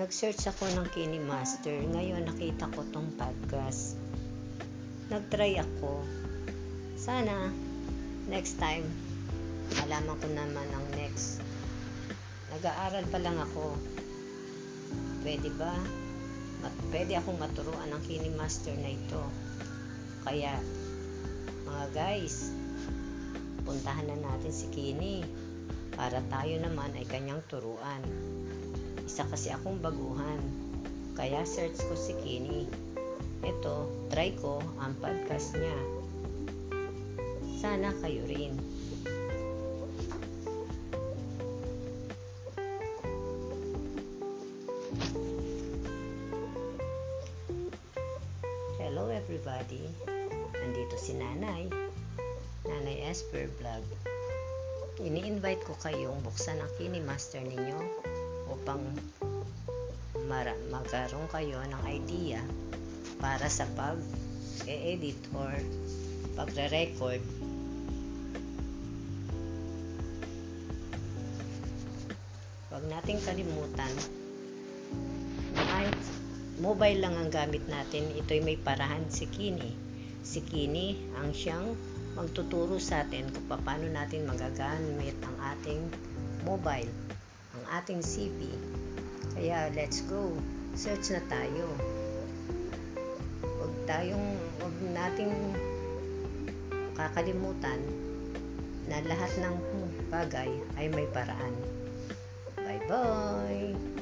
Nag-search ako ng Kini Master. Ngayon nakita ko tong podcast. Nag-try ako. Sana next time malaman ko naman ang next. Nag-aaral pa lang ako. Pwede ba? Mat- pwede akong maturuan ng Kini Master na ito. Kaya mga guys, puntahan na natin si Kini para tayo naman ay kanyang turuan. Isa kasi akong baguhan. Kaya search ko si Kini. Ito, try ko ang podcast niya. Sana kayo rin. Hello everybody. Nandito si Nanay. Nanay Esper Vlog. Ini-invite ko kayong buksan ang Kini Master ninyo upang mara- magkaroon kayo ng idea para sa pag-edit or pagre-record. Huwag nating kalimutan kahit mobile lang ang gamit natin, ito'y may parahan. Si Kini. Si Kini ang siyang magtuturo sa atin kung paano natin magagamit ang ating mobile, ating CP. Kaya let's go. Search na tayo. Huwag tayong, huwag nating kakalimutan na lahat ng bagay ay may paraan. Bye-bye!